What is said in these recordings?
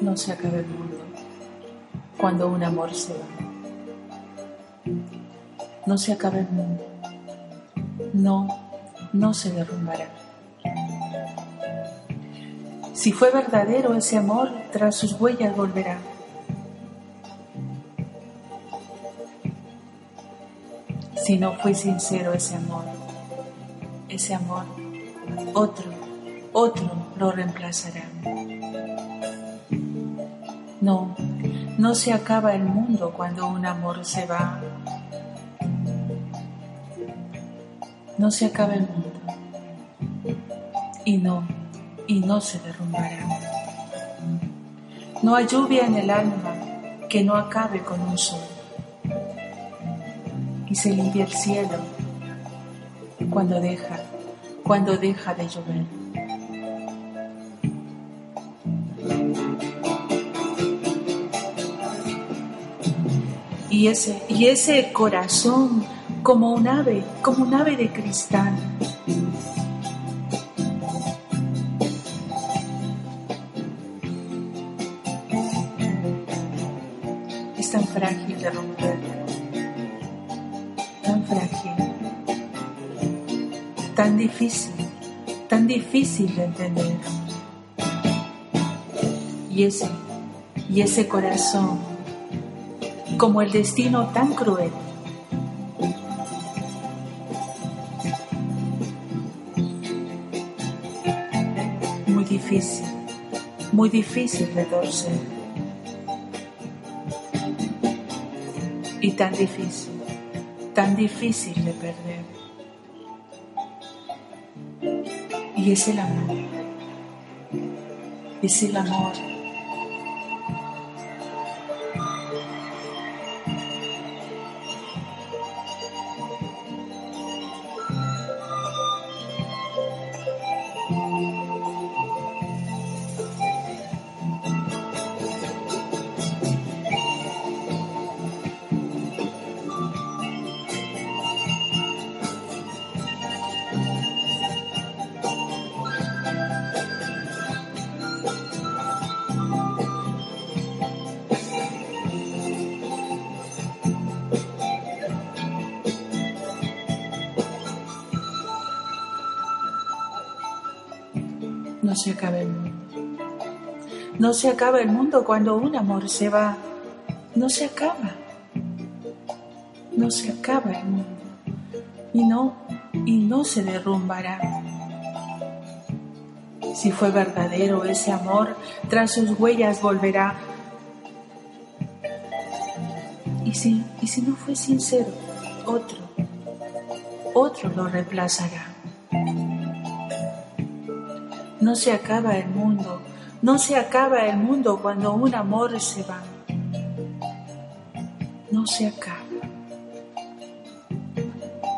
No se acaba el mundo cuando un amor se va. No se acaba el mundo. No, no se derrumbará. Si fue verdadero ese amor, tras sus huellas volverá. Si no fue sincero ese amor, ese amor, otro, otro lo reemplazará. No, no se acaba el mundo cuando un amor se va. No se acaba el mundo. Y no, y no se derrumbará. No hay lluvia en el alma que no acabe con un sol. Y se limpia el cielo cuando deja, cuando deja de llover. Y ese, y ese corazón como un ave, como un ave de cristal. Es tan frágil de romper, tan frágil, tan difícil, tan difícil de entender. Y ese, y ese corazón como el destino tan cruel. Muy difícil, muy difícil de torcer. Y tan difícil, tan difícil de perder. Y es el amor. Es el amor no se acaba el mundo. No se acaba el mundo cuando un amor se va. No se acaba. No se acaba el mundo. Y no, y no se derrumbará. Si fue verdadero ese amor, tras sus huellas volverá. Y si, y si no fue sincero, otro, otro lo reemplazará. No se acaba el mundo, no se acaba el mundo cuando un amor se va. No se acaba.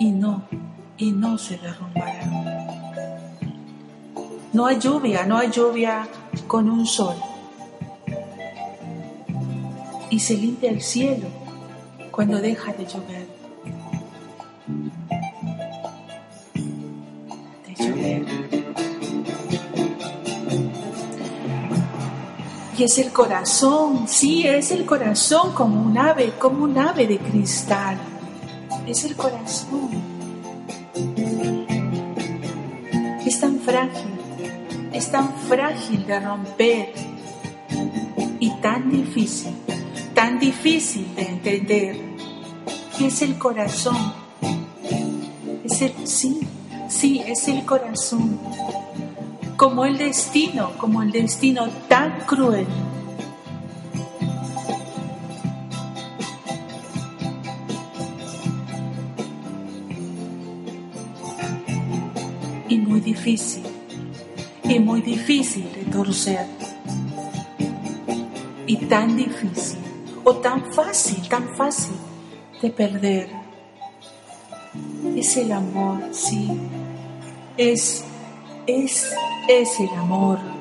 Y no, y no se derrumbará. No hay lluvia, no hay lluvia con un sol. Y se limpia el cielo cuando deja de llover. hecho Él. Y es el corazón, sí, es el corazón como un ave, como un ave de cristal. Es el corazón. Es tan frágil, es tan frágil de romper y tan difícil, tan difícil de entender. Es el corazón. Es el, sí, sí, es el corazón como el destino, como el destino tan cruel. Y muy difícil, y muy difícil de torcer. Y tan difícil, o tan fácil, tan fácil de perder. Es el amor, sí, es, es es el amor.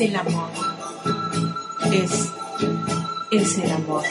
Es el amor. Es, es el amor.